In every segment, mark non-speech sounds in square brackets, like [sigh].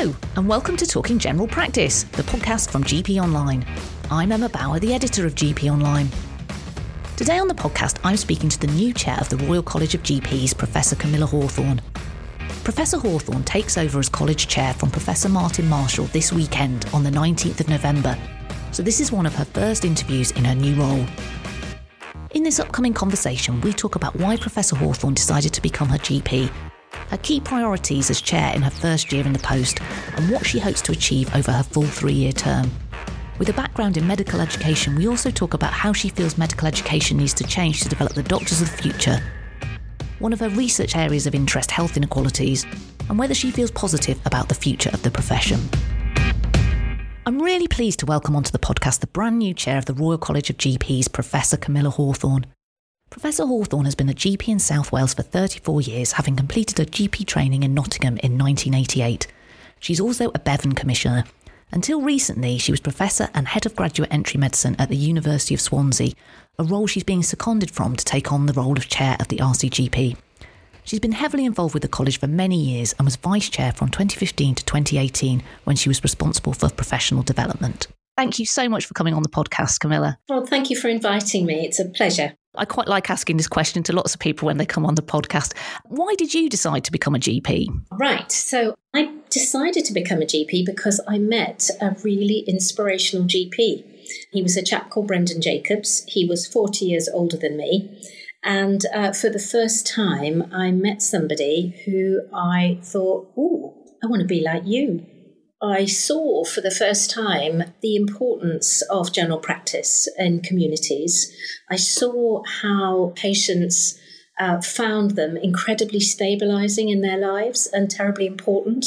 Hello, and welcome to Talking General Practice, the podcast from GP Online. I'm Emma Bower, the editor of GP Online. Today on the podcast, I'm speaking to the new chair of the Royal College of GPs, Professor Camilla Hawthorne. Professor Hawthorne takes over as college chair from Professor Martin Marshall this weekend on the 19th of November, so this is one of her first interviews in her new role. In this upcoming conversation, we talk about why Professor Hawthorne decided to become her GP her key priorities as chair in her first year in the post, and what she hopes to achieve over her full three year term. With a background in medical education, we also talk about how she feels medical education needs to change to develop the doctors of the future. One of her research areas of interest, health inequalities, and whether she feels positive about the future of the profession. I'm really pleased to welcome onto the podcast the brand new chair of the Royal College of GPs, Professor Camilla Hawthorne. Professor Hawthorne has been a GP in South Wales for 34 years, having completed her GP training in Nottingham in 1988. She's also a Bevan Commissioner. Until recently, she was Professor and Head of Graduate Entry Medicine at the University of Swansea, a role she's being seconded from to take on the role of Chair of the RCGP. She's been heavily involved with the college for many years and was Vice Chair from 2015 to 2018 when she was responsible for professional development. Thank you so much for coming on the podcast, Camilla. Well, thank you for inviting me. It's a pleasure. I quite like asking this question to lots of people when they come on the podcast. Why did you decide to become a GP? Right. So I decided to become a GP because I met a really inspirational GP. He was a chap called Brendan Jacobs. He was 40 years older than me. And uh, for the first time, I met somebody who I thought, oh, I want to be like you. I saw for the first time the importance of general practice in communities. I saw how patients uh, found them incredibly stabilizing in their lives and terribly important.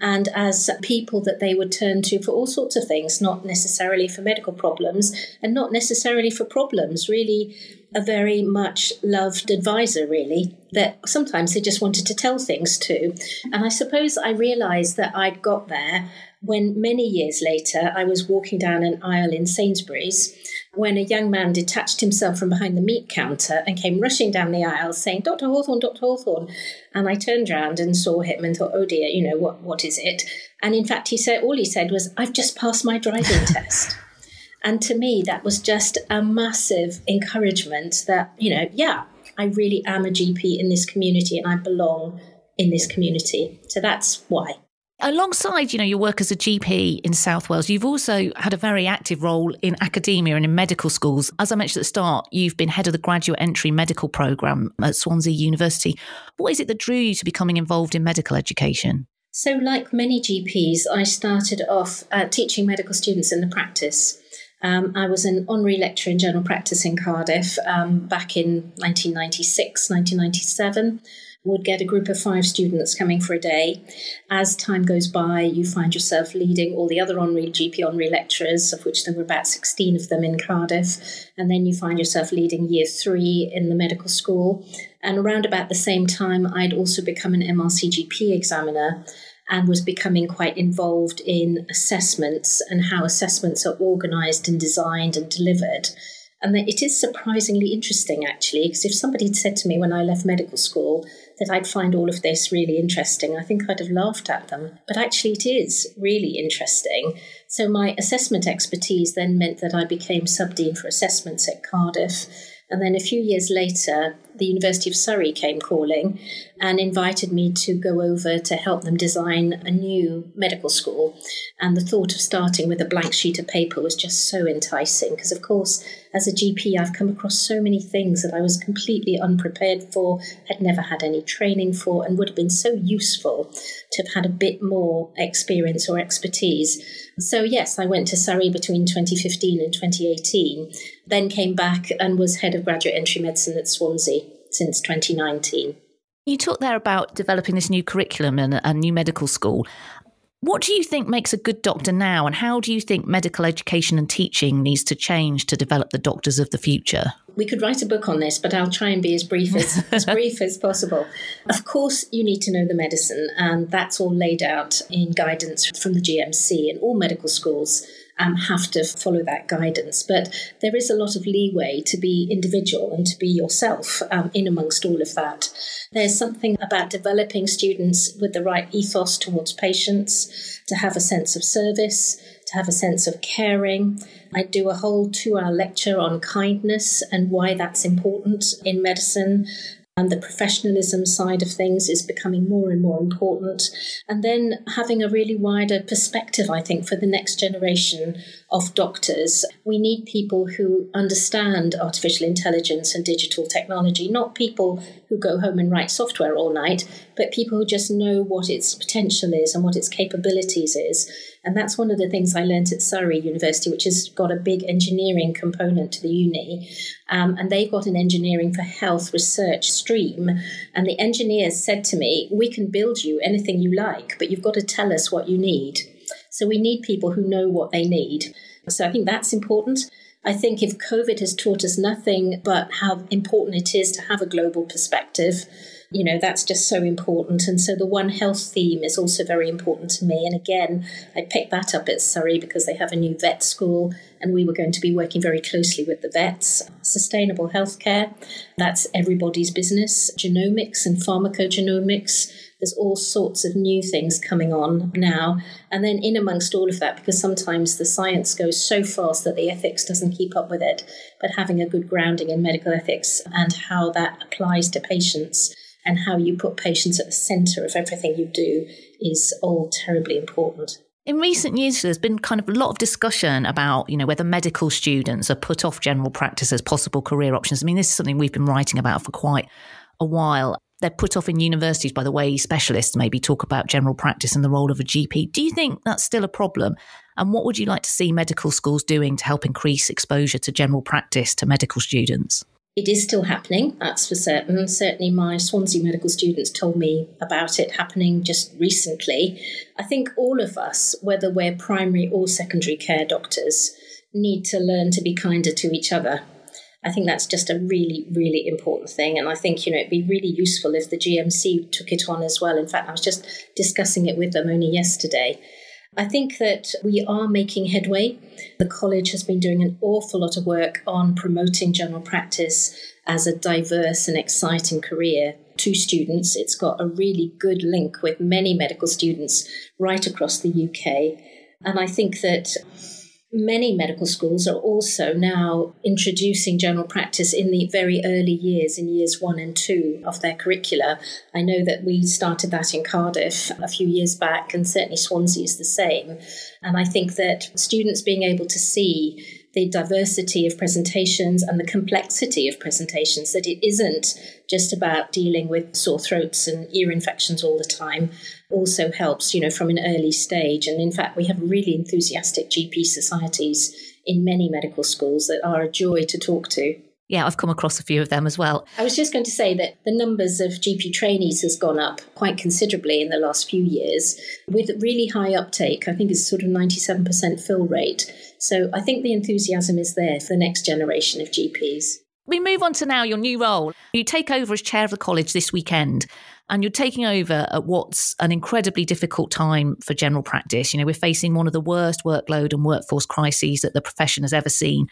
And as people that they would turn to for all sorts of things, not necessarily for medical problems and not necessarily for problems, really a very much loved advisor, really, that sometimes they just wanted to tell things to. And I suppose I realized that I'd got there when many years later I was walking down an aisle in Sainsbury's when a young man detached himself from behind the meat counter and came rushing down the aisle saying, Dr. Hawthorne, Dr. Hawthorne. And I turned round and saw him and thought, oh dear, you know, what, what is it? And in fact, he said, all he said was, I've just passed my driving [laughs] test. And to me, that was just a massive encouragement that, you know, yeah, I really am a GP in this community and I belong in this community. So that's why. Alongside, you know, your work as a GP in South Wales, you've also had a very active role in academia and in medical schools. As I mentioned at the start, you've been head of the graduate entry medical programme at Swansea University. What is it that drew you to becoming involved in medical education? So, like many GPs, I started off uh, teaching medical students in the practice. Um, I was an honorary lecturer in general practice in Cardiff um, back in 1996, 1997 would get a group of five students coming for a day. As time goes by, you find yourself leading all the other honorary GP honorary lecturers, of which there were about 16 of them in Cardiff. And then you find yourself leading year three in the medical school. And around about the same time, I'd also become an MRCGP examiner and was becoming quite involved in assessments and how assessments are organized and designed and delivered. And it is surprisingly interesting, actually, because if somebody had said to me when I left medical school that I'd find all of this really interesting, I think I'd have laughed at them. But actually, it is really interesting. So, my assessment expertise then meant that I became sub dean for assessments at Cardiff. And then a few years later, the University of Surrey came calling and invited me to go over to help them design a new medical school. And the thought of starting with a blank sheet of paper was just so enticing because, of course, as a GP, I've come across so many things that I was completely unprepared for, had never had any training for, and would have been so useful to have had a bit more experience or expertise. So, yes, I went to Surrey between 2015 and 2018, then came back and was head of graduate entry medicine at Swansea since 2019. You talked there about developing this new curriculum and a new medical school. What do you think makes a good doctor now, and how do you think medical education and teaching needs to change to develop the doctors of the future? We could write a book on this, but I'll try and be as brief as, [laughs] as brief as possible. Of course, you need to know the medicine, and that's all laid out in guidance from the GMC in all medical schools um, have to follow that guidance. But there is a lot of leeway to be individual and to be yourself um, in amongst all of that. There's something about developing students with the right ethos towards patients, to have a sense of service, to have a sense of caring. I do a whole two hour lecture on kindness and why that's important in medicine and the professionalism side of things is becoming more and more important. And then having a really wider perspective, I think, for the next generation of doctors. We need people who understand artificial intelligence and digital technology, not people who go home and write software all night, but people who just know what its potential is and what its capabilities is. And that's one of the things I learned at Surrey University, which has got a big engineering component to the uni. Um, and they've got an engineering for health research stream. And the engineers said to me, We can build you anything you like, but you've got to tell us what you need. So we need people who know what they need. So I think that's important. I think if COVID has taught us nothing but how important it is to have a global perspective, you know, that's just so important. And so the One Health theme is also very important to me. And again, I picked that up at Surrey because they have a new vet school and we were going to be working very closely with the vets. Sustainable healthcare, that's everybody's business. Genomics and pharmacogenomics, there's all sorts of new things coming on now. And then, in amongst all of that, because sometimes the science goes so fast that the ethics doesn't keep up with it, but having a good grounding in medical ethics and how that applies to patients and how you put patients at the centre of everything you do is all terribly important. In recent years, there's been kind of a lot of discussion about, you know, whether medical students are put off general practice as possible career options. I mean, this is something we've been writing about for quite a while they're put off in universities by the way specialists maybe talk about general practice and the role of a GP. Do you think that's still a problem? And what would you like to see medical schools doing to help increase exposure to general practice to medical students? It is still happening, that's for certain. Certainly, my Swansea medical students told me about it happening just recently. I think all of us, whether we're primary or secondary care doctors, need to learn to be kinder to each other I think that's just a really, really important thing. And I think, you know, it'd be really useful if the GMC took it on as well. In fact, I was just discussing it with them only yesterday. I think that we are making headway. The college has been doing an awful lot of work on promoting general practice as a diverse and exciting career to students. It's got a really good link with many medical students right across the UK. And I think that Many medical schools are also now introducing general practice in the very early years, in years one and two of their curricula. I know that we started that in Cardiff a few years back, and certainly Swansea is the same. And I think that students being able to see the diversity of presentations and the complexity of presentations, that it isn't just about dealing with sore throats and ear infections all the time, also helps, you know, from an early stage. And in fact, we have really enthusiastic GP societies in many medical schools that are a joy to talk to. Yeah, I've come across a few of them as well. I was just going to say that the numbers of GP trainees has gone up quite considerably in the last few years with really high uptake. I think it's sort of 97% fill rate. So I think the enthusiasm is there for the next generation of GPs. We move on to now your new role. You take over as chair of the college this weekend and you're taking over at what's an incredibly difficult time for general practice. You know, we're facing one of the worst workload and workforce crises that the profession has ever seen.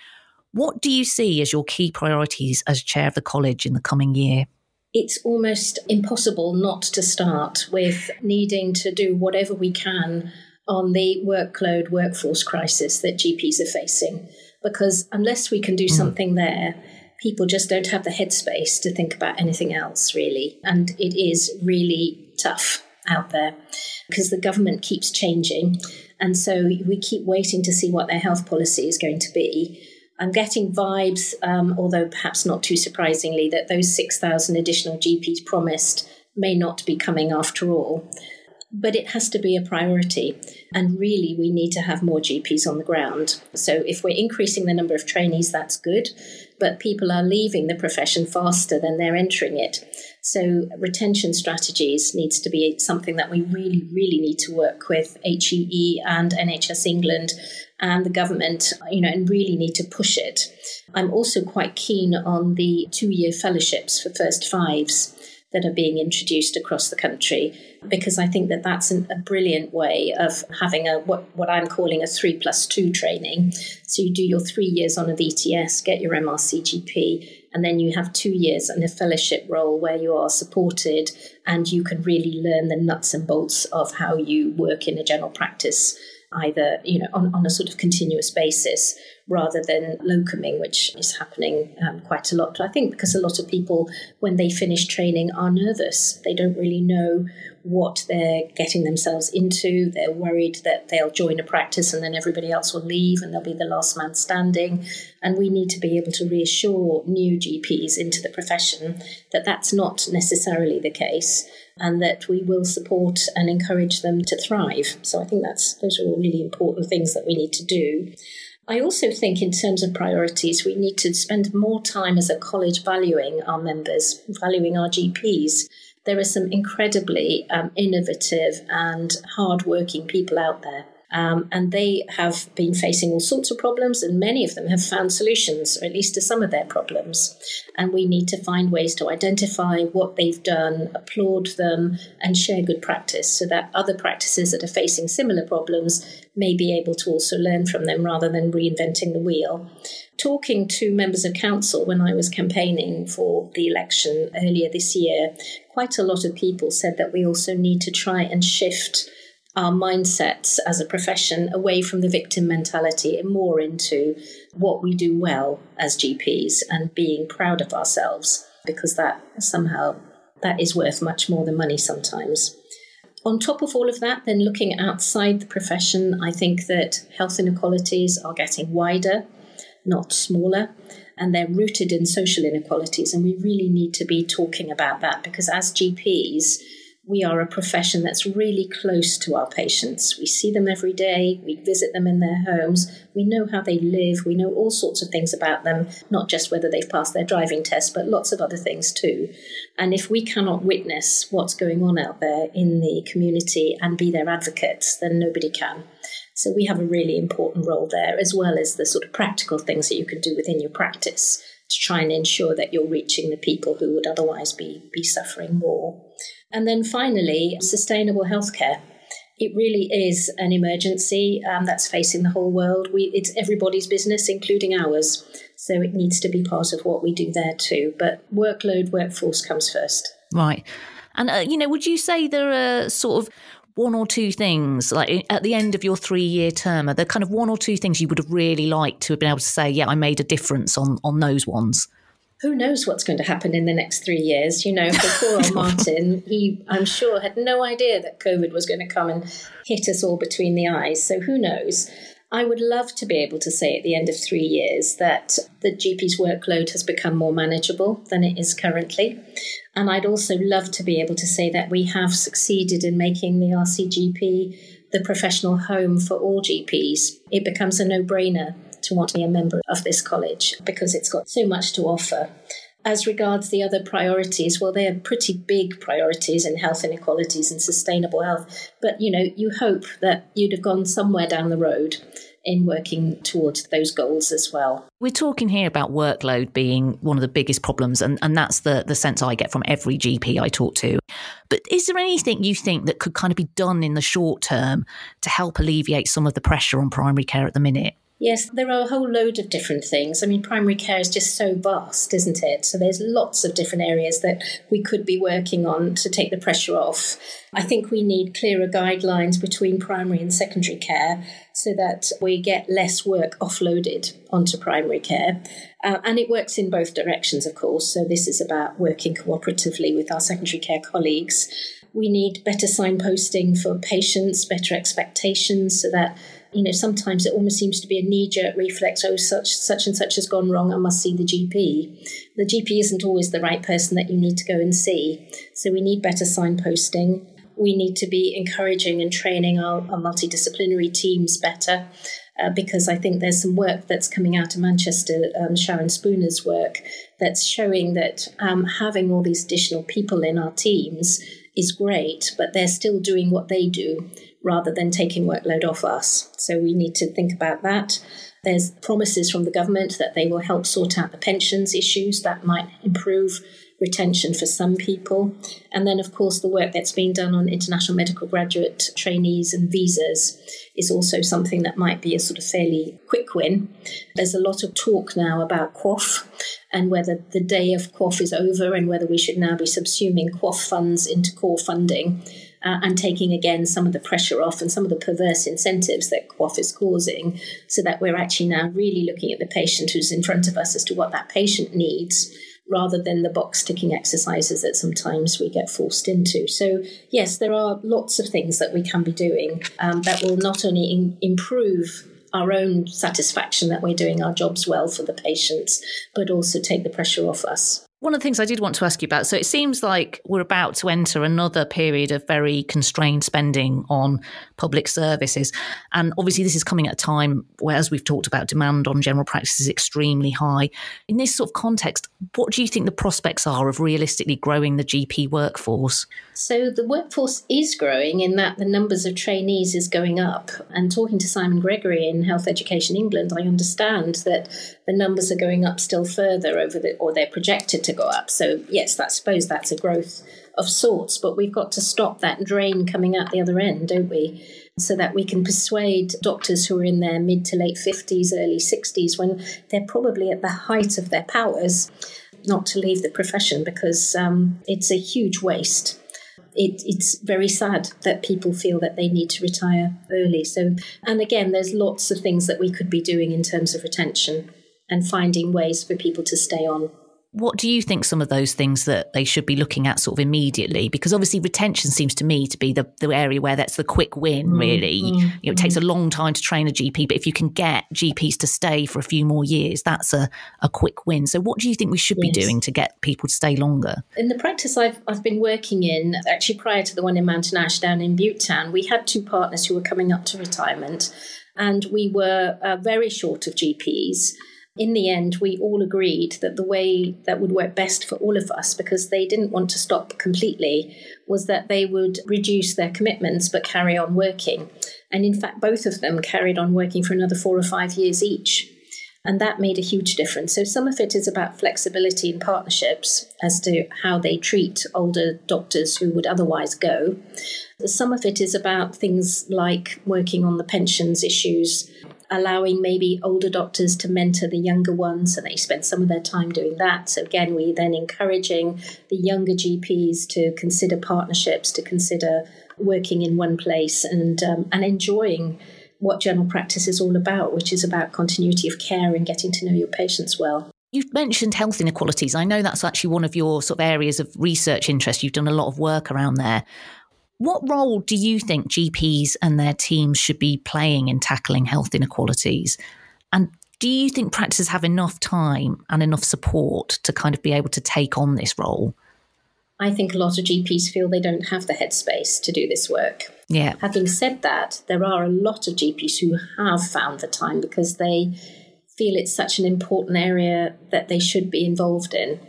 What do you see as your key priorities as chair of the college in the coming year? It's almost impossible not to start with needing to do whatever we can on the workload workforce crisis that GPs are facing. Because unless we can do mm. something there, people just don't have the headspace to think about anything else, really. And it is really tough out there because the government keeps changing. And so we keep waiting to see what their health policy is going to be. I'm getting vibes, um, although perhaps not too surprisingly, that those 6,000 additional GPs promised may not be coming after all. But it has to be a priority. And really, we need to have more GPs on the ground. So if we're increasing the number of trainees, that's good but people are leaving the profession faster than they're entering it. So retention strategies needs to be something that we really, really need to work with HEE and NHS England and the government, you know, and really need to push it. I'm also quite keen on the two-year fellowships for first fives that are being introduced across the country because I think that that's an, a brilliant way of having a what, what I'm calling a three plus two training. So you do your three years on a VTS, get your MRCGP, and then you have two years in a fellowship role where you are supported and you can really learn the nuts and bolts of how you work in a general practice either you know on, on a sort of continuous basis rather than locuming which is happening um, quite a lot. I think because a lot of people when they finish training are nervous. They don't really know what they're getting themselves into they're worried that they'll join a practice and then everybody else will leave and they'll be the last man standing and we need to be able to reassure new gps into the profession that that's not necessarily the case and that we will support and encourage them to thrive. So I think that's those are all really important things that we need to do. I also think, in terms of priorities, we need to spend more time as a college valuing our members, valuing our GPs. There are some incredibly um, innovative and hardworking people out there um, and they have been facing all sorts of problems, and many of them have found solutions, or at least to some of their problems. And we need to find ways to identify what they've done, applaud them, and share good practice so that other practices that are facing similar problems may be able to also learn from them rather than reinventing the wheel. Talking to members of council when I was campaigning for the election earlier this year, quite a lot of people said that we also need to try and shift our mindsets as a profession away from the victim mentality and more into what we do well as GPs and being proud of ourselves because that somehow that is worth much more than money sometimes. On top of all of that, then looking outside the profession, I think that health inequalities are getting wider, not smaller, and they're rooted in social inequalities. And we really need to be talking about that because as GPs, we are a profession that's really close to our patients. We see them every day, we visit them in their homes, we know how they live, we know all sorts of things about them, not just whether they've passed their driving test, but lots of other things too. And if we cannot witness what's going on out there in the community and be their advocates, then nobody can. So we have a really important role there, as well as the sort of practical things that you can do within your practice to try and ensure that you're reaching the people who would otherwise be, be suffering more. And then finally, sustainable healthcare. It really is an emergency um, that's facing the whole world. We, it's everybody's business, including ours. So it needs to be part of what we do there too. But workload, workforce comes first. Right. And, uh, you know, would you say there are sort of one or two things, like at the end of your three year term, are there kind of one or two things you would have really liked to have been able to say, yeah, I made a difference on, on those ones? Who knows what's going to happen in the next three years? You know, for poor old Martin, he, I'm sure, had no idea that COVID was going to come and hit us all between the eyes. So who knows? I would love to be able to say at the end of three years that the GP's workload has become more manageable than it is currently. And I'd also love to be able to say that we have succeeded in making the RCGP the professional home for all GPs. It becomes a no brainer to want to be a member of this college because it's got so much to offer. As regards the other priorities, well, they are pretty big priorities in health inequalities and sustainable health. But, you know, you hope that you'd have gone somewhere down the road in working towards those goals as well. We're talking here about workload being one of the biggest problems, and, and that's the, the sense I get from every GP I talk to. But is there anything you think that could kind of be done in the short term to help alleviate some of the pressure on primary care at the minute? Yes, there are a whole load of different things. I mean, primary care is just so vast, isn't it? So there's lots of different areas that we could be working on to take the pressure off. I think we need clearer guidelines between primary and secondary care so that we get less work offloaded onto primary care. Uh, and it works in both directions, of course. So this is about working cooperatively with our secondary care colleagues. We need better signposting for patients, better expectations so that you know, sometimes it almost seems to be a knee jerk reflex. Oh, such such and such has gone wrong. I must see the GP. The GP isn't always the right person that you need to go and see. So we need better signposting. We need to be encouraging and training our, our multidisciplinary teams better. Uh, because I think there's some work that's coming out of Manchester, um, Sharon Spooner's work, that's showing that um, having all these additional people in our teams is great, but they're still doing what they do rather than taking workload off us. So we need to think about that. There's promises from the government that they will help sort out the pensions issues that might improve retention for some people. And then, of course, the work that's being done on international medical graduate trainees and visas is also something that might be a sort of fairly quick win. There's a lot of talk now about QOF and whether the day of QOF is over and whether we should now be subsuming QOF funds into core funding. Uh, and taking again some of the pressure off and some of the perverse incentives that QOF is causing, so that we're actually now really looking at the patient who's in front of us as to what that patient needs rather than the box ticking exercises that sometimes we get forced into. So, yes, there are lots of things that we can be doing um, that will not only in- improve our own satisfaction that we're doing our jobs well for the patients, but also take the pressure off us. One of the things I did want to ask you about so it seems like we're about to enter another period of very constrained spending on public services. And obviously, this is coming at a time where, as we've talked about, demand on general practice is extremely high. In this sort of context, what do you think the prospects are of realistically growing the GP workforce? So, the workforce is growing in that the numbers of trainees is going up. And talking to Simon Gregory in Health Education England, I understand that the numbers are going up still further over the, or they're projected to go up. So, yes, I suppose that's a growth of sorts, but we've got to stop that drain coming out the other end, don't we? So that we can persuade doctors who are in their mid to late 50s, early 60s, when they're probably at the height of their powers, not to leave the profession because um, it's a huge waste. It, it's very sad that people feel that they need to retire early. So, and again, there's lots of things that we could be doing in terms of retention and finding ways for people to stay on. What do you think some of those things that they should be looking at sort of immediately? Because obviously retention seems to me to be the, the area where that's the quick win, mm, really. Mm, you know, it mm. takes a long time to train a GP, but if you can get GPs to stay for a few more years, that's a, a quick win. So what do you think we should yes. be doing to get people to stay longer? In the practice I've, I've been working in, actually prior to the one in Mountain Ash down in Butetown, we had two partners who were coming up to retirement and we were uh, very short of GPs in the end, we all agreed that the way that would work best for all of us, because they didn't want to stop completely, was that they would reduce their commitments but carry on working. And in fact, both of them carried on working for another four or five years each. And that made a huge difference. So, some of it is about flexibility in partnerships as to how they treat older doctors who would otherwise go. Some of it is about things like working on the pensions issues allowing maybe older doctors to mentor the younger ones and they spend some of their time doing that. So again, we then encouraging the younger GPs to consider partnerships, to consider working in one place and um, and enjoying what general practice is all about, which is about continuity of care and getting to know your patients well. You've mentioned health inequalities. I know that's actually one of your sort of areas of research interest. You've done a lot of work around there. What role do you think GPs and their teams should be playing in tackling health inequalities? And do you think practices have enough time and enough support to kind of be able to take on this role? I think a lot of GPs feel they don't have the headspace to do this work. Yeah. Having said that, there are a lot of GPs who have found the time because they feel it's such an important area that they should be involved in.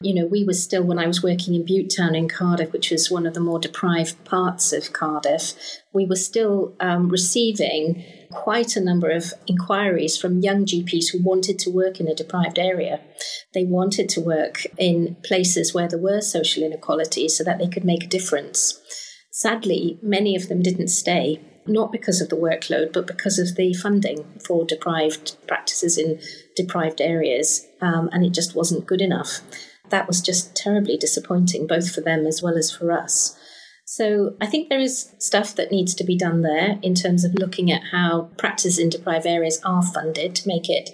You know, we were still, when I was working in Butetown in Cardiff, which was one of the more deprived parts of Cardiff, we were still um, receiving quite a number of inquiries from young GPs who wanted to work in a deprived area. They wanted to work in places where there were social inequalities so that they could make a difference. Sadly, many of them didn't stay not because of the workload, but because of the funding for deprived practices in deprived areas. Um, and it just wasn't good enough. That was just terribly disappointing, both for them as well as for us. So I think there is stuff that needs to be done there in terms of looking at how practices in deprived areas are funded to make it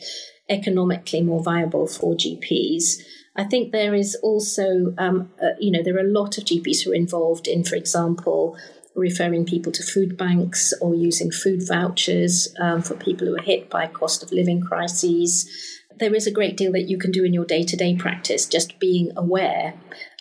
economically more viable for GPs. I think there is also, um, uh, you know, there are a lot of GPs who are involved in, for example, referring people to food banks or using food vouchers um, for people who are hit by cost of living crises. There is a great deal that you can do in your day to day practice, just being aware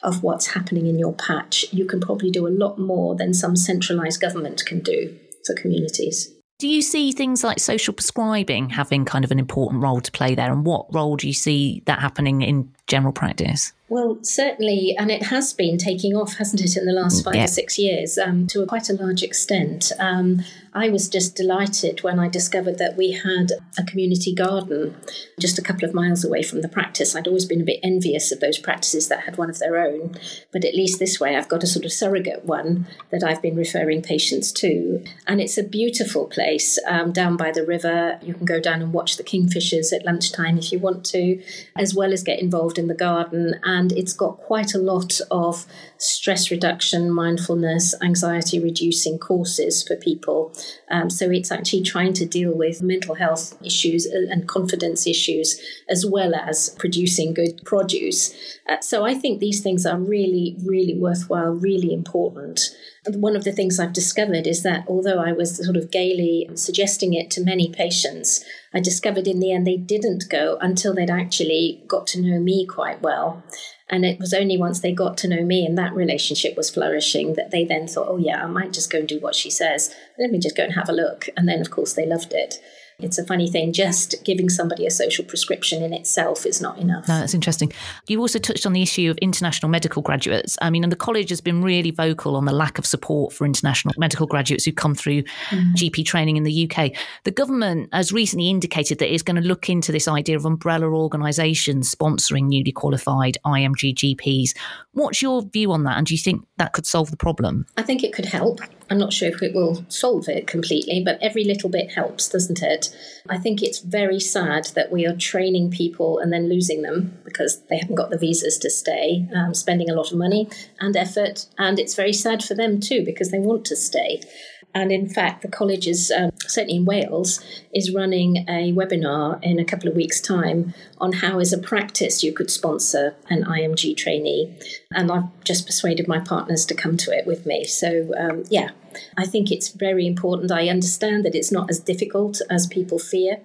of what's happening in your patch. You can probably do a lot more than some centralised government can do for communities. Do you see things like social prescribing having kind of an important role to play there? And what role do you see that happening in general practice? Well, certainly, and it has been taking off, hasn't it, in the last five yeah. or six years um, to a, quite a large extent. Um, I was just delighted when I discovered that we had a community garden just a couple of miles away from the practice. I'd always been a bit envious of those practices that had one of their own, but at least this way I've got a sort of surrogate one that I've been referring patients to. And it's a beautiful place um, down by the river. You can go down and watch the kingfishers at lunchtime if you want to, as well as get involved in the garden. And it's got quite a lot of stress reduction, mindfulness, anxiety reducing courses for people um, so it's actually trying to deal with mental health issues and confidence issues as well as producing good produce. Uh, so I think these things are really, really worthwhile, really important. One of the things I've discovered is that although I was sort of gaily suggesting it to many patients, I discovered in the end they didn't go until they'd actually got to know me quite well. And it was only once they got to know me and that relationship was flourishing that they then thought, oh, yeah, I might just go and do what she says. Let me just go and have a look. And then, of course, they loved it. It's a funny thing, just giving somebody a social prescription in itself is not enough. No, that's interesting. You also touched on the issue of international medical graduates. I mean, and the college has been really vocal on the lack of support for international medical graduates who come through mm. GP training in the UK. The government has recently indicated that it's going to look into this idea of umbrella organisations sponsoring newly qualified IMG GPs. What's your view on that? And do you think that could solve the problem? I think it could help. I'm not sure if it will solve it completely, but every little bit helps, doesn't it? I think it's very sad that we are training people and then losing them because they haven't got the visas to stay, um, spending a lot of money and effort. And it's very sad for them too because they want to stay. And in fact, the college is, um, certainly in Wales, is running a webinar in a couple of weeks' time on how, as a practice, you could sponsor an IMG trainee. And I've just persuaded my partners to come to it with me. So, um, yeah, I think it's very important. I understand that it's not as difficult as people fear.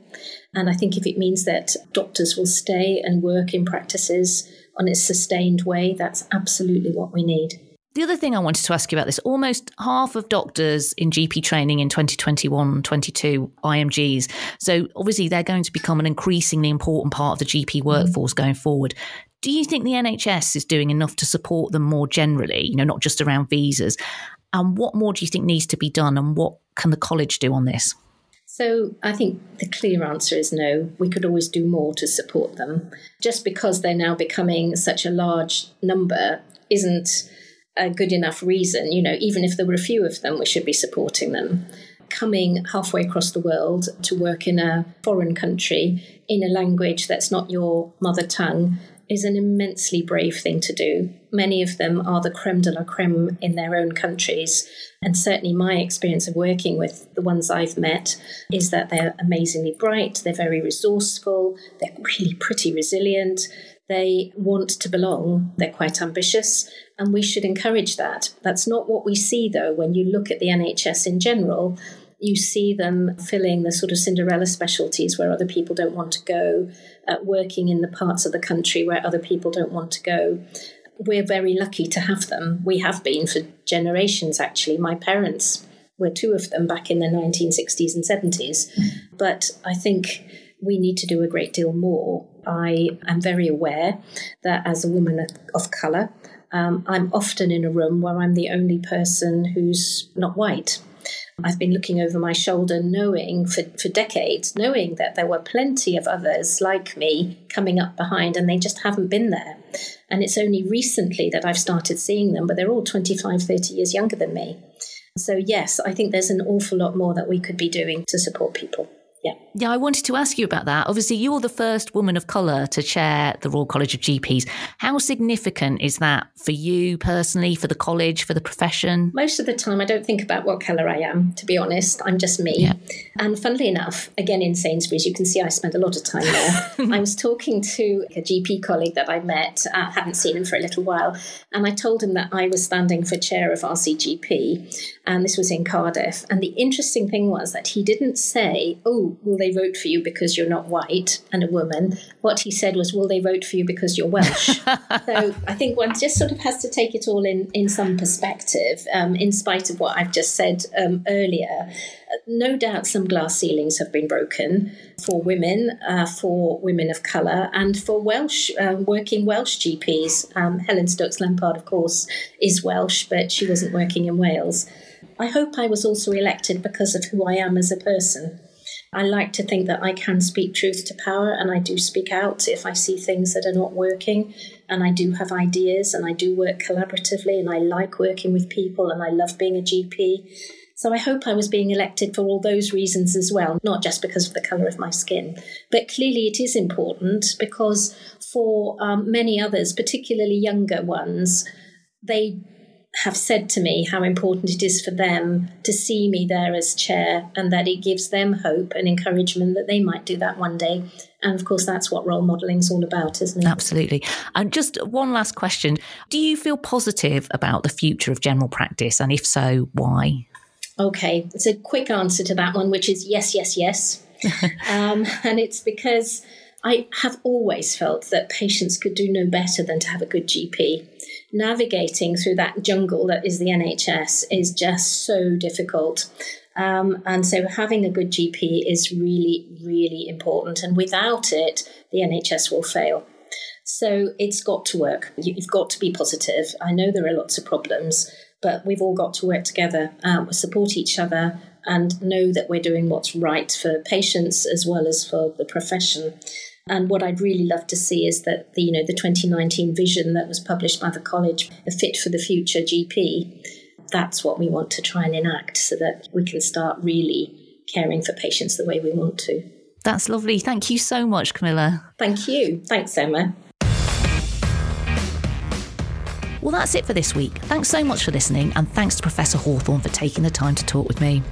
And I think if it means that doctors will stay and work in practices on a sustained way, that's absolutely what we need. The other thing I wanted to ask you about this almost half of doctors in GP training in 2021 22 IMGs. So obviously they're going to become an increasingly important part of the GP mm. workforce mm. going forward. Do you think the NHS is doing enough to support them more generally, you know, not just around visas? And what more do you think needs to be done and what can the college do on this? So I think the clear answer is no. We could always do more to support them. Just because they're now becoming such a large number isn't a good enough reason. You know, even if there were a few of them, we should be supporting them. Coming halfway across the world to work in a foreign country in a language that's not your mother tongue is an immensely brave thing to do. Many of them are the creme de la creme in their own countries. And certainly, my experience of working with the ones I've met is that they're amazingly bright, they're very resourceful, they're really pretty resilient, they want to belong, they're quite ambitious, and we should encourage that. That's not what we see, though, when you look at the NHS in general. You see them filling the sort of Cinderella specialties where other people don't want to go, uh, working in the parts of the country where other people don't want to go. We're very lucky to have them. We have been for generations, actually. My parents were two of them back in the 1960s and 70s. But I think we need to do a great deal more. I am very aware that as a woman of colour, um, I'm often in a room where I'm the only person who's not white. I've been looking over my shoulder, knowing for, for decades, knowing that there were plenty of others like me coming up behind, and they just haven't been there. And it's only recently that I've started seeing them, but they're all 25, 30 years younger than me. So, yes, I think there's an awful lot more that we could be doing to support people. Yeah. Yeah, I wanted to ask you about that. Obviously, you're the first woman of colour to chair the Royal College of GPs. How significant is that for you personally, for the college, for the profession? Most of the time, I don't think about what colour I am, to be honest. I'm just me. Yeah. And funnily enough, again in Sainsbury's, you can see I spend a lot of time there. [laughs] I was talking to a GP colleague that I met, I uh, hadn't seen him for a little while, and I told him that I was standing for chair of RCGP, and this was in Cardiff. And the interesting thing was that he didn't say, Oh, will, will they vote for you because you're not white and a woman? What he said was, will they vote for you because you're Welsh? [laughs] so I think one just sort of has to take it all in, in some perspective, um, in spite of what I've just said um, earlier. No doubt some glass ceilings have been broken for women, uh, for women of colour, and for Welsh, uh, working Welsh GPs. Um, Helen Stokes Lampard, of course, is Welsh, but she wasn't working in Wales. I hope I was also elected because of who I am as a person. I like to think that I can speak truth to power and I do speak out if I see things that are not working and I do have ideas and I do work collaboratively and I like working with people and I love being a GP. So I hope I was being elected for all those reasons as well, not just because of the colour of my skin. But clearly it is important because for um, many others, particularly younger ones, they have said to me how important it is for them to see me there as chair and that it gives them hope and encouragement that they might do that one day. And of course, that's what role modelling is all about, isn't it? Absolutely. And just one last question Do you feel positive about the future of general practice? And if so, why? Okay, it's a quick answer to that one, which is yes, yes, yes. [laughs] um, and it's because I have always felt that patients could do no better than to have a good GP navigating through that jungle that is the NHS is just so difficult. Um, and so having a good GP is really, really important. And without it, the NHS will fail. So it's got to work. You've got to be positive. I know there are lots of problems, but we've all got to work together, um, support each other, and know that we're doing what's right for patients as well as for the profession. And what I'd really love to see is that the, you know, the 2019 vision that was published by the college, a fit for the future GP, that's what we want to try and enact so that we can start really caring for patients the way we want to. That's lovely. Thank you so much, Camilla. Thank you. Thanks, Emma. Well, that's it for this week. Thanks so much for listening, and thanks to Professor Hawthorne for taking the time to talk with me.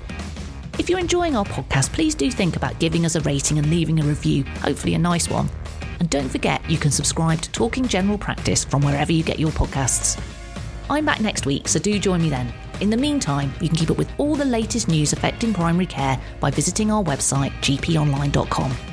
If you're enjoying our podcast, please do think about giving us a rating and leaving a review, hopefully a nice one. And don't forget, you can subscribe to Talking General Practice from wherever you get your podcasts. I'm back next week, so do join me then. In the meantime, you can keep up with all the latest news affecting primary care by visiting our website, gponline.com.